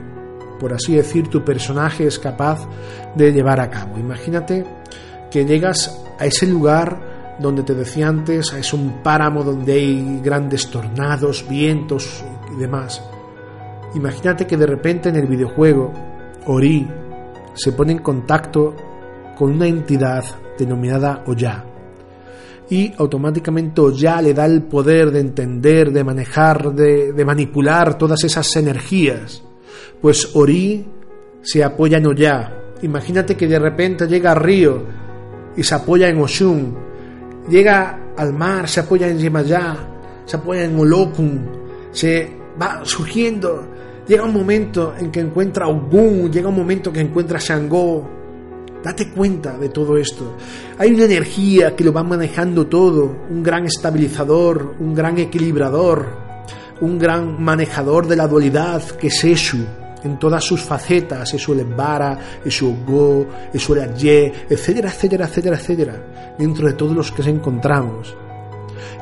por así decir, tu personaje es capaz de llevar a cabo. Imagínate que llegas a ese lugar donde te decía antes, es un páramo donde hay grandes tornados, vientos y demás. Imagínate que de repente en el videojuego Ori se pone en contacto con una entidad denominada Oya y automáticamente ya le da el poder de entender, de manejar, de, manipular todas esas energías. Pues Ori se apoya en Oya. Imagínate que de repente llega a Río y se apoya en Oshun. Llega al mar, se apoya en Yemayá, se apoya en Olokun, se va surgiendo. Llega un momento en que encuentra Ogun, llega un momento que encuentra Shango, Date cuenta de todo esto. Hay una energía que lo va manejando todo, un gran estabilizador, un gran equilibrador, un gran manejador de la dualidad que es Eshu en todas sus facetas, Eshu el Embara, Eshu Go, Eshu el Ye, etcétera, etcétera, etcétera, etcétera, dentro de todos los que encontramos.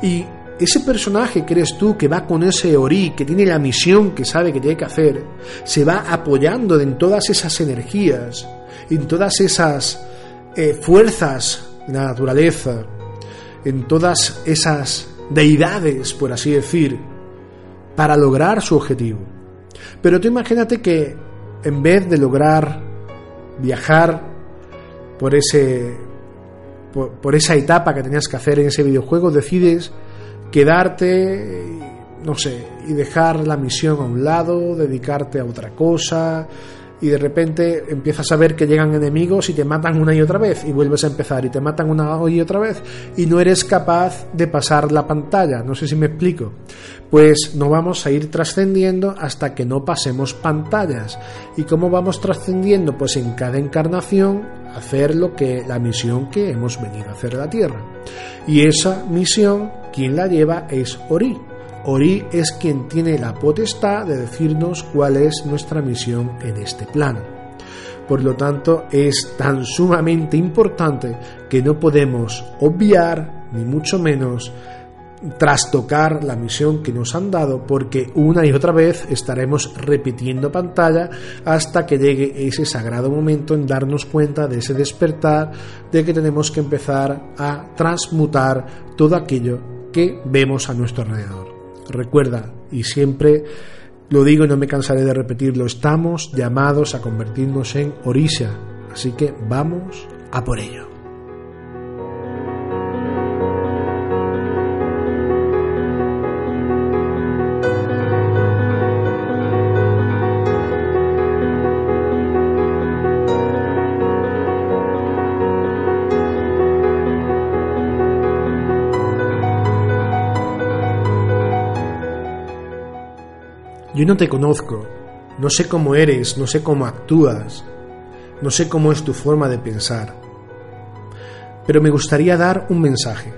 Y ese personaje que eres tú, que va con ese Ori, que tiene la misión que sabe que tiene que hacer, se va apoyando en todas esas energías en todas esas eh, fuerzas de la naturaleza, en todas esas deidades, por así decir, para lograr su objetivo. Pero tú imagínate que en vez de lograr viajar por ese por, esa etapa que tenías que hacer en ese videojuego, decides quedarte, no sé, y dejar la misión a un lado, dedicarte a otra cosa, y de repente empiezas a ver que llegan enemigos y te matan una y otra vez y vuelves a empezar y te matan una y otra vez y no eres capaz de pasar la pantalla. No sé si me explico. Pues no vamos a ir trascendiendo hasta que no pasemos pantallas. ¿Y cómo vamos trascendiendo? Pues en cada encarnación hacer lo que la misión que hemos venido a hacer a la Tierra. Y esa misión, quien la lleva es Ori Ori es quien tiene la potestad de decirnos cuál es nuestra misión en este plano. Por lo tanto, es tan sumamente importante que no podemos obviar, ni mucho menos, trastocar la misión que nos han dado porque una y otra vez estaremos repitiendo pantalla hasta que llegue ese sagrado momento en darnos cuenta de ese despertar de que tenemos que empezar a transmutar todo aquello que vemos a nuestro alrededor. Recuerda, y siempre lo digo y no me cansaré de repetirlo, estamos llamados a convertirnos en Orisha, así que vamos a por ello. No te conozco, no sé cómo eres, no sé cómo actúas, no sé cómo es tu forma de pensar, pero me gustaría dar un mensaje.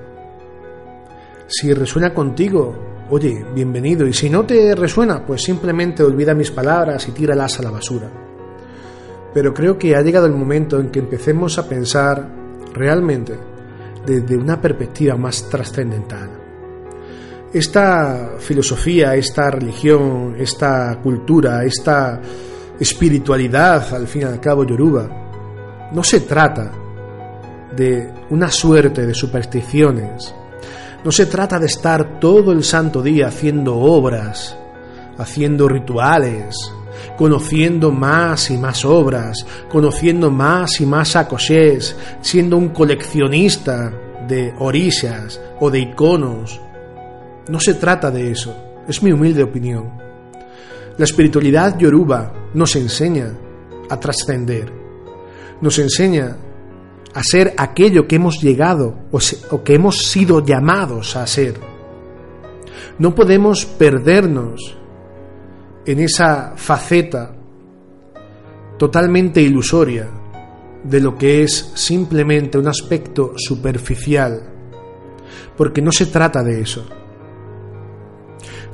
Si resuena contigo, oye, bienvenido, y si no te resuena, pues simplemente olvida mis palabras y tíralas a la basura. Pero creo que ha llegado el momento en que empecemos a pensar realmente desde una perspectiva más trascendental. Esta filosofía, esta religión, esta cultura, esta espiritualidad, al fin y al cabo, yoruba, no se trata de una suerte de supersticiones, no se trata de estar todo el santo día haciendo obras, haciendo rituales, conociendo más y más obras, conociendo más y más acoshés, siendo un coleccionista de orishas o de iconos. No se trata de eso, es mi humilde opinión. La espiritualidad yoruba nos enseña a trascender, nos enseña a ser aquello que hemos llegado o, que hemos sido llamados a ser. No podemos perdernos en esa faceta totalmente ilusoria de lo que es simplemente un aspecto superficial, porque no se trata de eso.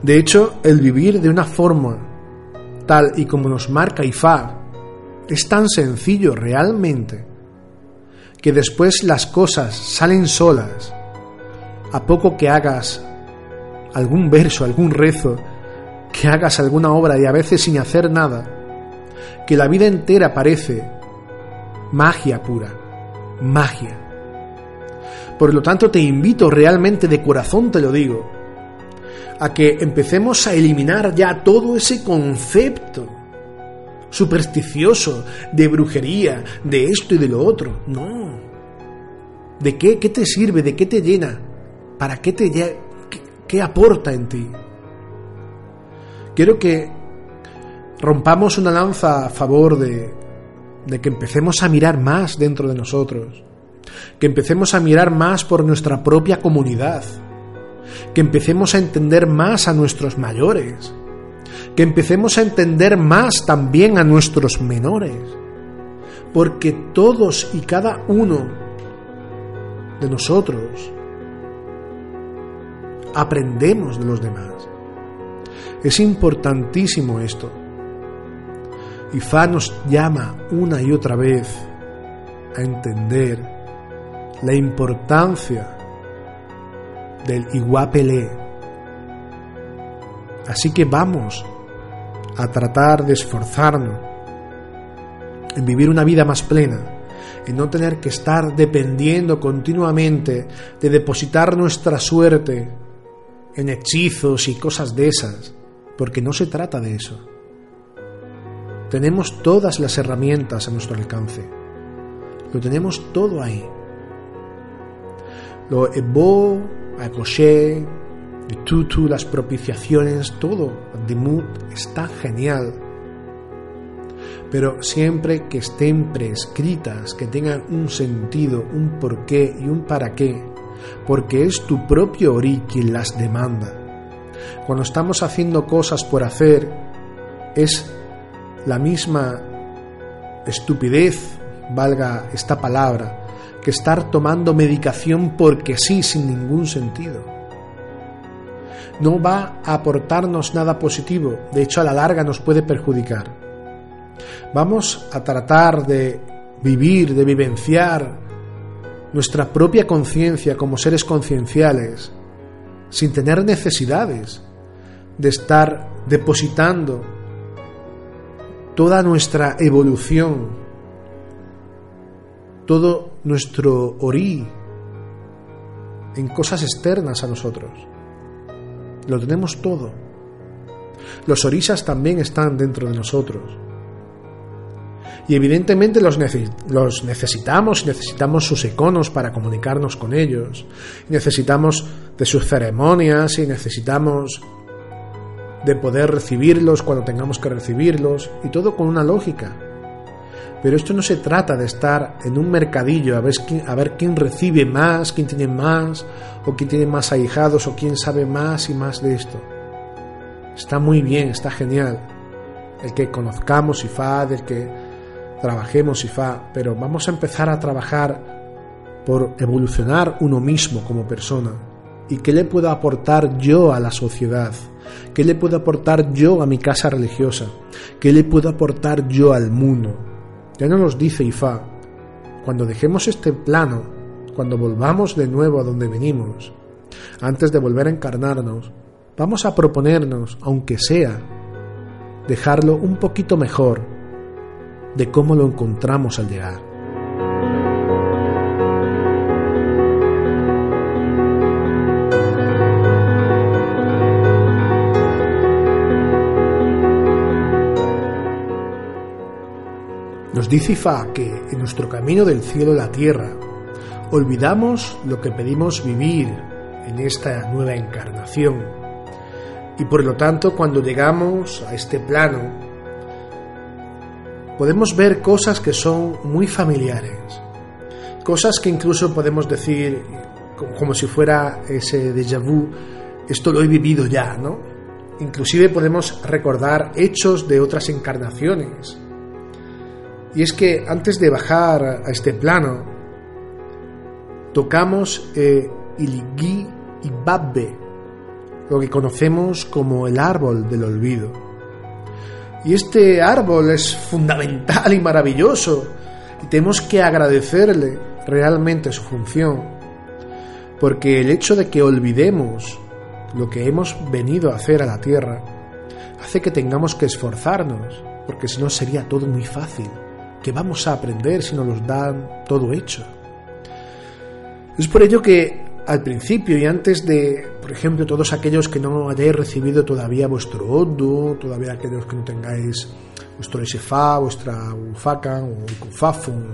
De hecho, el vivir de una forma tal y como nos marca Ifá es tan sencillo realmente que después las cosas salen solas a poco que hagas algún verso, algún rezo, que hagas alguna obra y a veces sin hacer nada, que la vida entera parece magia pura, magia. Por lo tanto, te invito realmente de corazón, te lo digo, a que empecemos a eliminar ya todo ese concepto supersticioso de brujería, de esto y de lo otro. No. ¿De qué, qué te sirve? ¿De qué te llena? ¿Para qué te qué, qué aporta en ti? Quiero que rompamos una lanza a favor de, de que empecemos a mirar más dentro de nosotros, que empecemos a mirar más por nuestra propia comunidad, que empecemos a entender más a nuestros mayores, que empecemos a entender más también a nuestros menores, porque todos y cada uno de nosotros aprendemos de los demás. Es importantísimo esto. Ifá nos llama una y otra vez a entender la importancia del iguapelé. Así que vamos a tratar de esforzarnos en vivir una vida más plena, en no tener que estar dependiendo continuamente de depositar nuestra suerte en hechizos y cosas de esas, porque no se trata de eso. Tenemos todas las herramientas a nuestro alcance. Lo tenemos todo ahí. Lo Ebo, Akoshe, el Tutu, las propiciaciones, todo. Dimut está genial. Pero siempre que estén prescritas, que tengan un sentido, un porqué y un para qué, porque es tu propio Ori quien las demanda. Cuando estamos haciendo cosas por hacer, es la misma estupidez, valga esta palabra, que estar tomando medicación porque sí, sin ningún sentido. No va a aportarnos nada positivo, de hecho a la larga nos puede perjudicar. Vamos a tratar de vivir, de vivenciar nuestra propia conciencia como seres concienciales, sin tener necesidades de estar depositando toda nuestra evolución, todo nuestro orí en cosas externas a nosotros. Lo tenemos todo. Los orisas también están dentro de nosotros. Y evidentemente los, necesitamos, necesitamos sus iconos para comunicarnos con ellos, necesitamos de sus ceremonias y necesitamos de poder recibirlos cuando tengamos que recibirlos, y todo con una lógica. Pero esto no se trata de estar en un mercadillo a ver, quién, a ver quién recibe más, quién tiene más, o quién tiene más ahijados, o quién sabe más y más de esto. Está muy bien, está genial. El que conozcamos IFA, el que trabajemos IFA, pero vamos a empezar a trabajar por evolucionar uno mismo como persona. ¿Y qué le puedo aportar yo a la sociedad? ¿Qué le puedo aportar yo a mi casa religiosa? ¿Qué le puedo aportar yo al mundo? Ya no nos dice Ifá, cuando dejemos este plano, cuando volvamos de nuevo a donde venimos, antes de volver a encarnarnos, vamos a proponernos, aunque sea, dejarlo un poquito mejor de cómo lo encontramos al llegar. Dice que en nuestro camino del cielo a la tierra olvidamos lo que pedimos vivir en esta nueva encarnación. Y por lo tanto, cuando llegamos a este plano, podemos ver cosas que son muy familiares, cosas que incluso podemos decir como si fuera ese déjà vu, esto lo he vivido ya, ¿no? Inclusive podemos recordar hechos de otras encarnaciones, y es que antes de bajar a este plano, tocamos eh, Iligi y Babbe, lo que conocemos como el árbol del olvido. Y este árbol es fundamental y maravilloso, y tenemos que agradecerle realmente su función, porque el hecho de que olvidemos lo que hemos venido a hacer a la tierra hace que tengamos que esforzarnos, porque si no sería todo muy fácil que vamos a aprender si nos los dan todo hecho? Es por ello que al principio y antes de, por ejemplo, todos aquellos que no hayáis recibido todavía vuestro Odu, todavía aquellos que no tengáis vuestro SFA, vuestra Ufakan o Kufafun,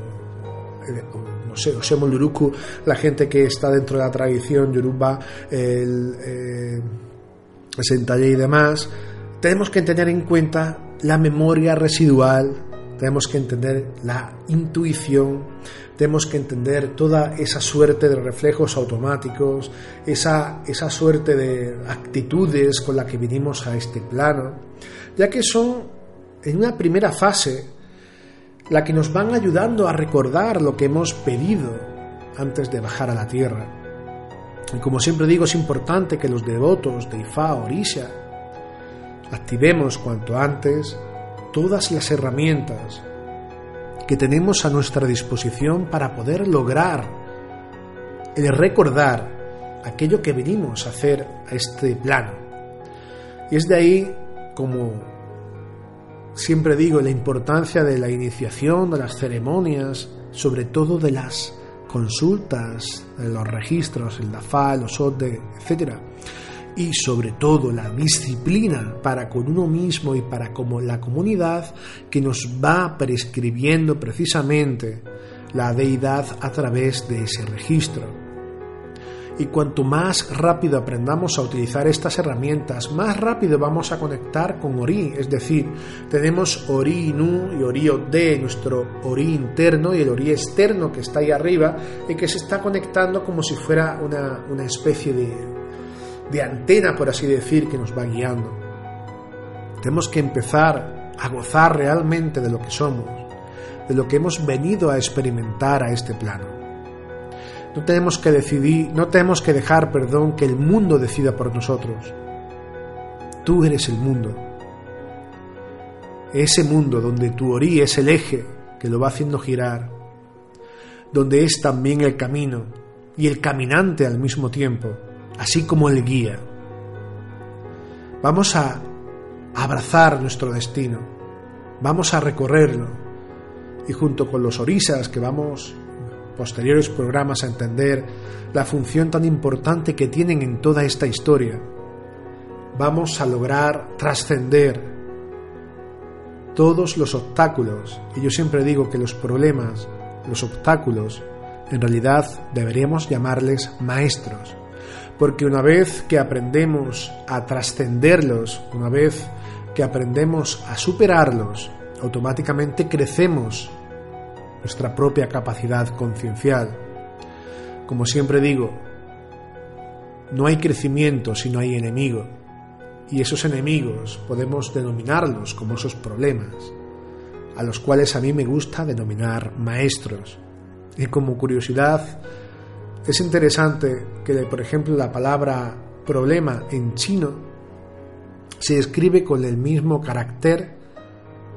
no sé, Osemo Luruku, la gente que está dentro de la tradición Yoruba, el, eh, y demás, tenemos que tener en cuenta la memoria residual tenemos que entender la intuición, tenemos que entender toda esa suerte de reflejos automáticos, esa, esa suerte de actitudes con la que vinimos a este plano, ya que son en una primera fase la que nos van ayudando a recordar lo que hemos pedido antes de bajar a la tierra. Y como siempre digo, es importante que los devotos de Ifá Orisha activemos cuanto antes todas las herramientas que tenemos a nuestra disposición para poder lograr el recordar aquello que venimos a hacer a este plano. Y es de ahí, como siempre digo, la importancia de la iniciación, de las ceremonias, sobre todo de las consultas, de los registros, el DAFA, los ODE, etcétera y sobre todo la disciplina para con uno mismo y para como la comunidad que nos va prescribiendo precisamente la deidad a través de ese registro. Y cuanto más rápido aprendamos a utilizar estas herramientas, más rápido vamos a conectar con Ori. Es decir, tenemos Ori Nu y Ori Ode, nuestro Ori interno y el Ori externo que está ahí arriba y que se está conectando como si fuera una, una especie de, de antena, por así decir, que nos va guiando. Tenemos que empezar a gozar realmente de lo que somos, de lo que hemos venido a experimentar a este plano. No tenemos que decidir, no tenemos que dejar, perdón, que el mundo decida por nosotros. Tú eres el mundo. Ese mundo donde tu orí es el eje que lo va haciendo girar, donde es también el camino y el caminante al mismo tiempo así como el guía. Vamos a abrazar nuestro destino, vamos a recorrerlo y junto con los orisas que vamos posteriores programas a entender la función tan importante que tienen en toda esta historia, vamos a lograr trascender todos los obstáculos. Y yo siempre digo que los problemas, los obstáculos, en realidad deberíamos llamarles maestros. Porque una vez que aprendemos a trascenderlos, una vez que aprendemos a superarlos, automáticamente crecemos nuestra propia capacidad conciencial. Como siempre digo, no hay crecimiento si no hay enemigo. Y esos enemigos podemos denominarlos como esos problemas, a los cuales a mí me gusta denominar maestros. Y como curiosidad, es interesante que, por ejemplo, la palabra problema en chino se escribe con el mismo carácter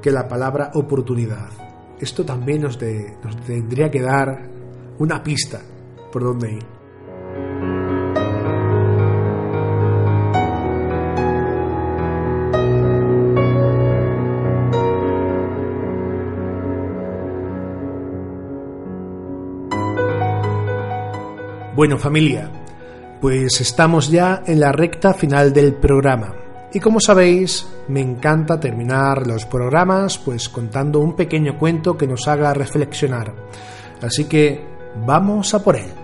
que la palabra oportunidad. Esto también nos, nos tendría que dar una pista por dónde ir. Bueno familia, pues estamos ya en la recta final del programa. Y como sabéis, me encanta terminar los programas pues contando un pequeño cuento que nos haga reflexionar. Así que vamos a por él.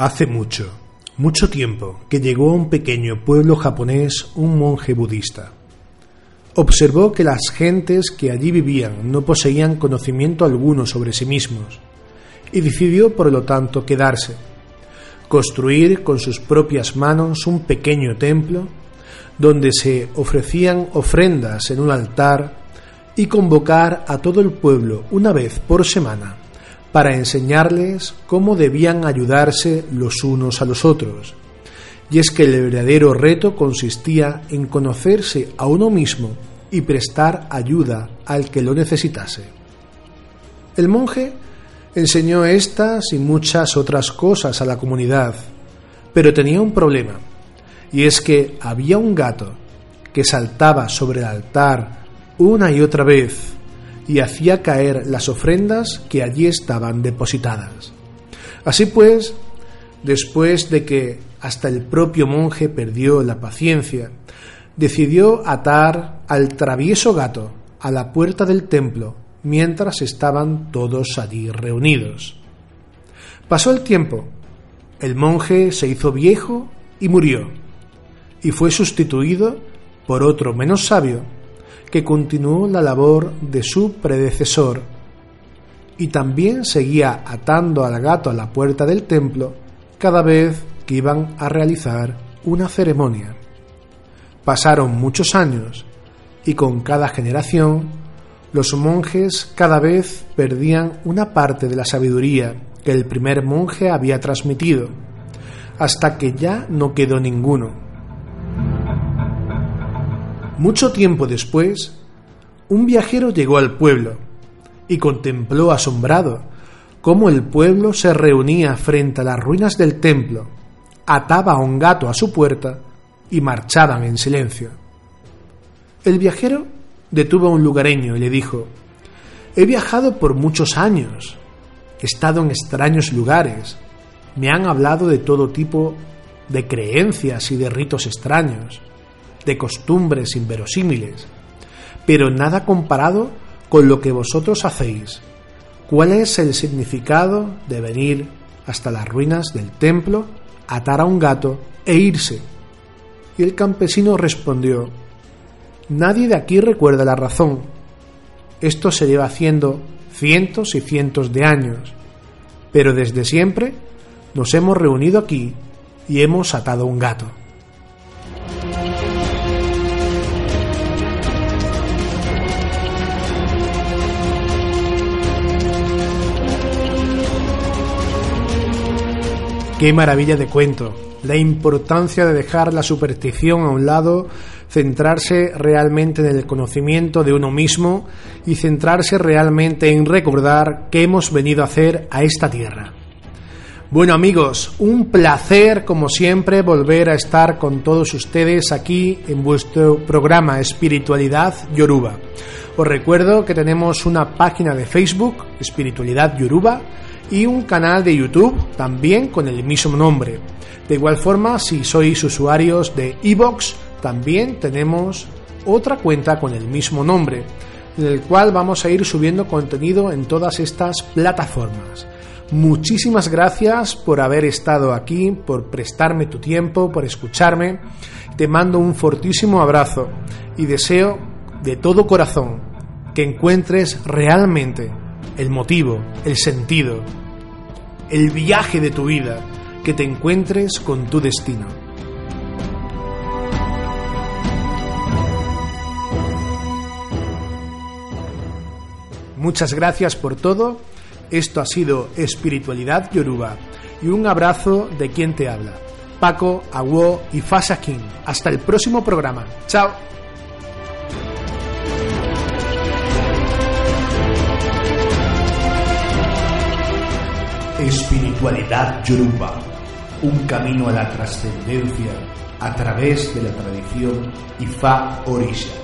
Hace mucho, mucho tiempo, que llegó a un pequeño pueblo japonés un monje budista. Observó que las gentes que allí vivían no poseían conocimiento alguno sobre sí mismos y decidió por lo tanto quedarse, construir con sus propias manos un pequeño templo donde se ofrecían ofrendas en un altar y convocar a todo el pueblo una vez por semana para enseñarles cómo debían ayudarse los unos a los otros. Y es que el verdadero reto consistía en conocerse a uno mismo y prestar ayuda al que lo necesitase. El monje enseñó estas y muchas otras cosas a la comunidad, pero tenía un problema, y es que había un gato que saltaba sobre el altar una y otra vez y hacía caer las ofrendas que allí estaban depositadas. Así pues, después de que hasta el propio monje perdió la paciencia, decidió atar al travieso gato a la puerta del templo mientras estaban todos allí reunidos. Pasó el tiempo, el monje se hizo viejo y murió, y fue sustituido por otro menos sabio que continuó la labor de su predecesor y también seguía atando al gato a la puerta del templo cada vez que iban a realizar una ceremonia. Pasaron muchos años y con cada generación los monjes cada vez perdían una parte de la sabiduría que el primer monje había transmitido, hasta que ya no quedó ninguno mucho tiempo después, un viajero llegó al pueblo y contempló asombrado cómo el pueblo se reunía frente a las ruinas del templo, ataba a un gato a su puerta y marchaban en silencio. El viajero detuvo a un lugareño y le dijo, He viajado por muchos años, he estado en extraños lugares, me han hablado de todo tipo de creencias y de ritos extraños de costumbres inverosímiles, pero nada comparado con lo que vosotros hacéis. ¿Cuál es el significado de venir hasta las ruinas del templo, atar a un gato e irse? Y el campesino respondió, Nadie de aquí recuerda la razón. Esto se lleva haciendo cientos y cientos de años, pero desde siempre nos hemos reunido aquí y hemos atado un gato. Qué maravilla de cuento. La importancia de dejar la superstición a un lado centrarse realmente en el conocimiento de uno mismo y centrarse realmente en recordar qué hemos venido a hacer a esta tierra. Bueno amigos, un placer como siempre volver a estar con todos ustedes aquí en vuestro programa Espiritualidad Yoruba. Os recuerdo que tenemos una página de Facebook, Espiritualidad Yoruba, y un canal de YouTube también con el mismo nombre. De igual forma, si sois usuarios de Evox, también tenemos otra cuenta con el mismo nombre, en el cual vamos a ir subiendo contenido en todas estas plataformas. Muchísimas gracias por haber estado aquí, por prestarme tu tiempo, por escucharme. Te mando un fortísimo abrazo y deseo de todo corazón que encuentres realmente el motivo, el sentido, el viaje de tu vida, que te encuentres con tu destino. Muchas gracias por todo esto ha sido Espiritualidad Yoruba y un abrazo de quien te habla, Paco, Aguo y Fasa King. Hasta el próximo programa. Chao. Espiritualidad Yoruba, un camino a la trascendencia a través de la tradición Ifa Orisha.